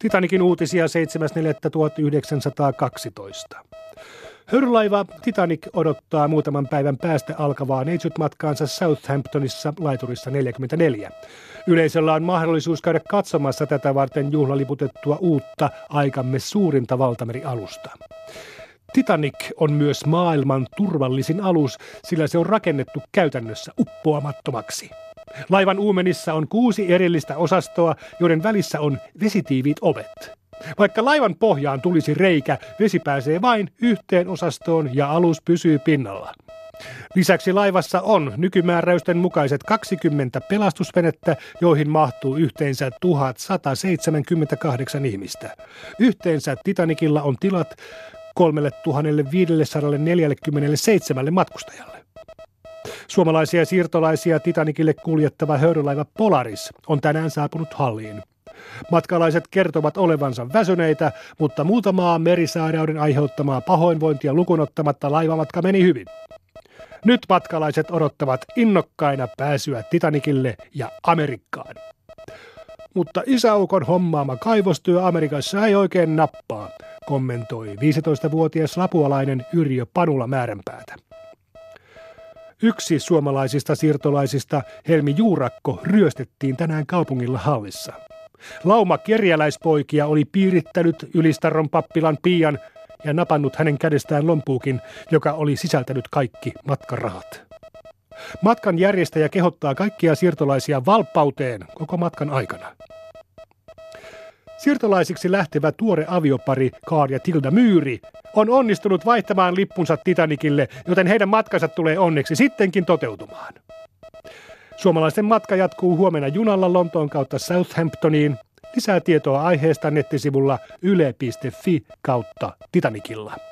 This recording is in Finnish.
Titanikin uutisia 7.4.1912. Hörlaiva Titanic odottaa muutaman päivän päästä alkavaa neitsyt-matkaansa Southamptonissa laiturissa 44. Yleisöllä on mahdollisuus käydä katsomassa tätä varten juhlaliputettua uutta aikamme suurinta valtamerialusta. Titanic on myös maailman turvallisin alus, sillä se on rakennettu käytännössä uppoamattomaksi. Laivan uumenissa on kuusi erillistä osastoa, joiden välissä on vesitiiviit ovet. Vaikka laivan pohjaan tulisi reikä, vesi pääsee vain yhteen osastoon ja alus pysyy pinnalla. Lisäksi laivassa on nykymääräysten mukaiset 20 pelastusvenettä, joihin mahtuu yhteensä 1178 ihmistä. Yhteensä Titanikilla on tilat 3547 matkustajalle. Suomalaisia siirtolaisia Titanikille kuljettava höyrylaiva Polaris on tänään saapunut halliin. Matkalaiset kertovat olevansa väsyneitä, mutta muutamaa merisairauden aiheuttamaa pahoinvointia lukunottamatta laivamatka meni hyvin. Nyt matkalaiset odottavat innokkaina pääsyä Titanikille ja Amerikkaan. Mutta isäukon hommaama kaivostyö Amerikassa ei oikein nappaa, kommentoi 15-vuotias lapualainen Yrjö Panula määränpäätä. Yksi suomalaisista siirtolaisista, Helmi Juurakko, ryöstettiin tänään kaupungilla hallissa. Lauma kerjäläispoikia oli piirittänyt Ylistarron pappilan pian ja napannut hänen kädestään lompuukin, joka oli sisältänyt kaikki matkarahat. Matkan järjestäjä kehottaa kaikkia siirtolaisia valppauteen koko matkan aikana. Siirtolaisiksi lähtevä tuore aviopari Kaar ja Tilda Myyri on onnistunut vaihtamaan lippunsa Titanikille, joten heidän matkansa tulee onneksi sittenkin toteutumaan. Suomalaisten matka jatkuu huomenna junalla Lontoon kautta Southamptoniin. Lisää tietoa aiheesta nettisivulla yle.fi kautta Titanikilla.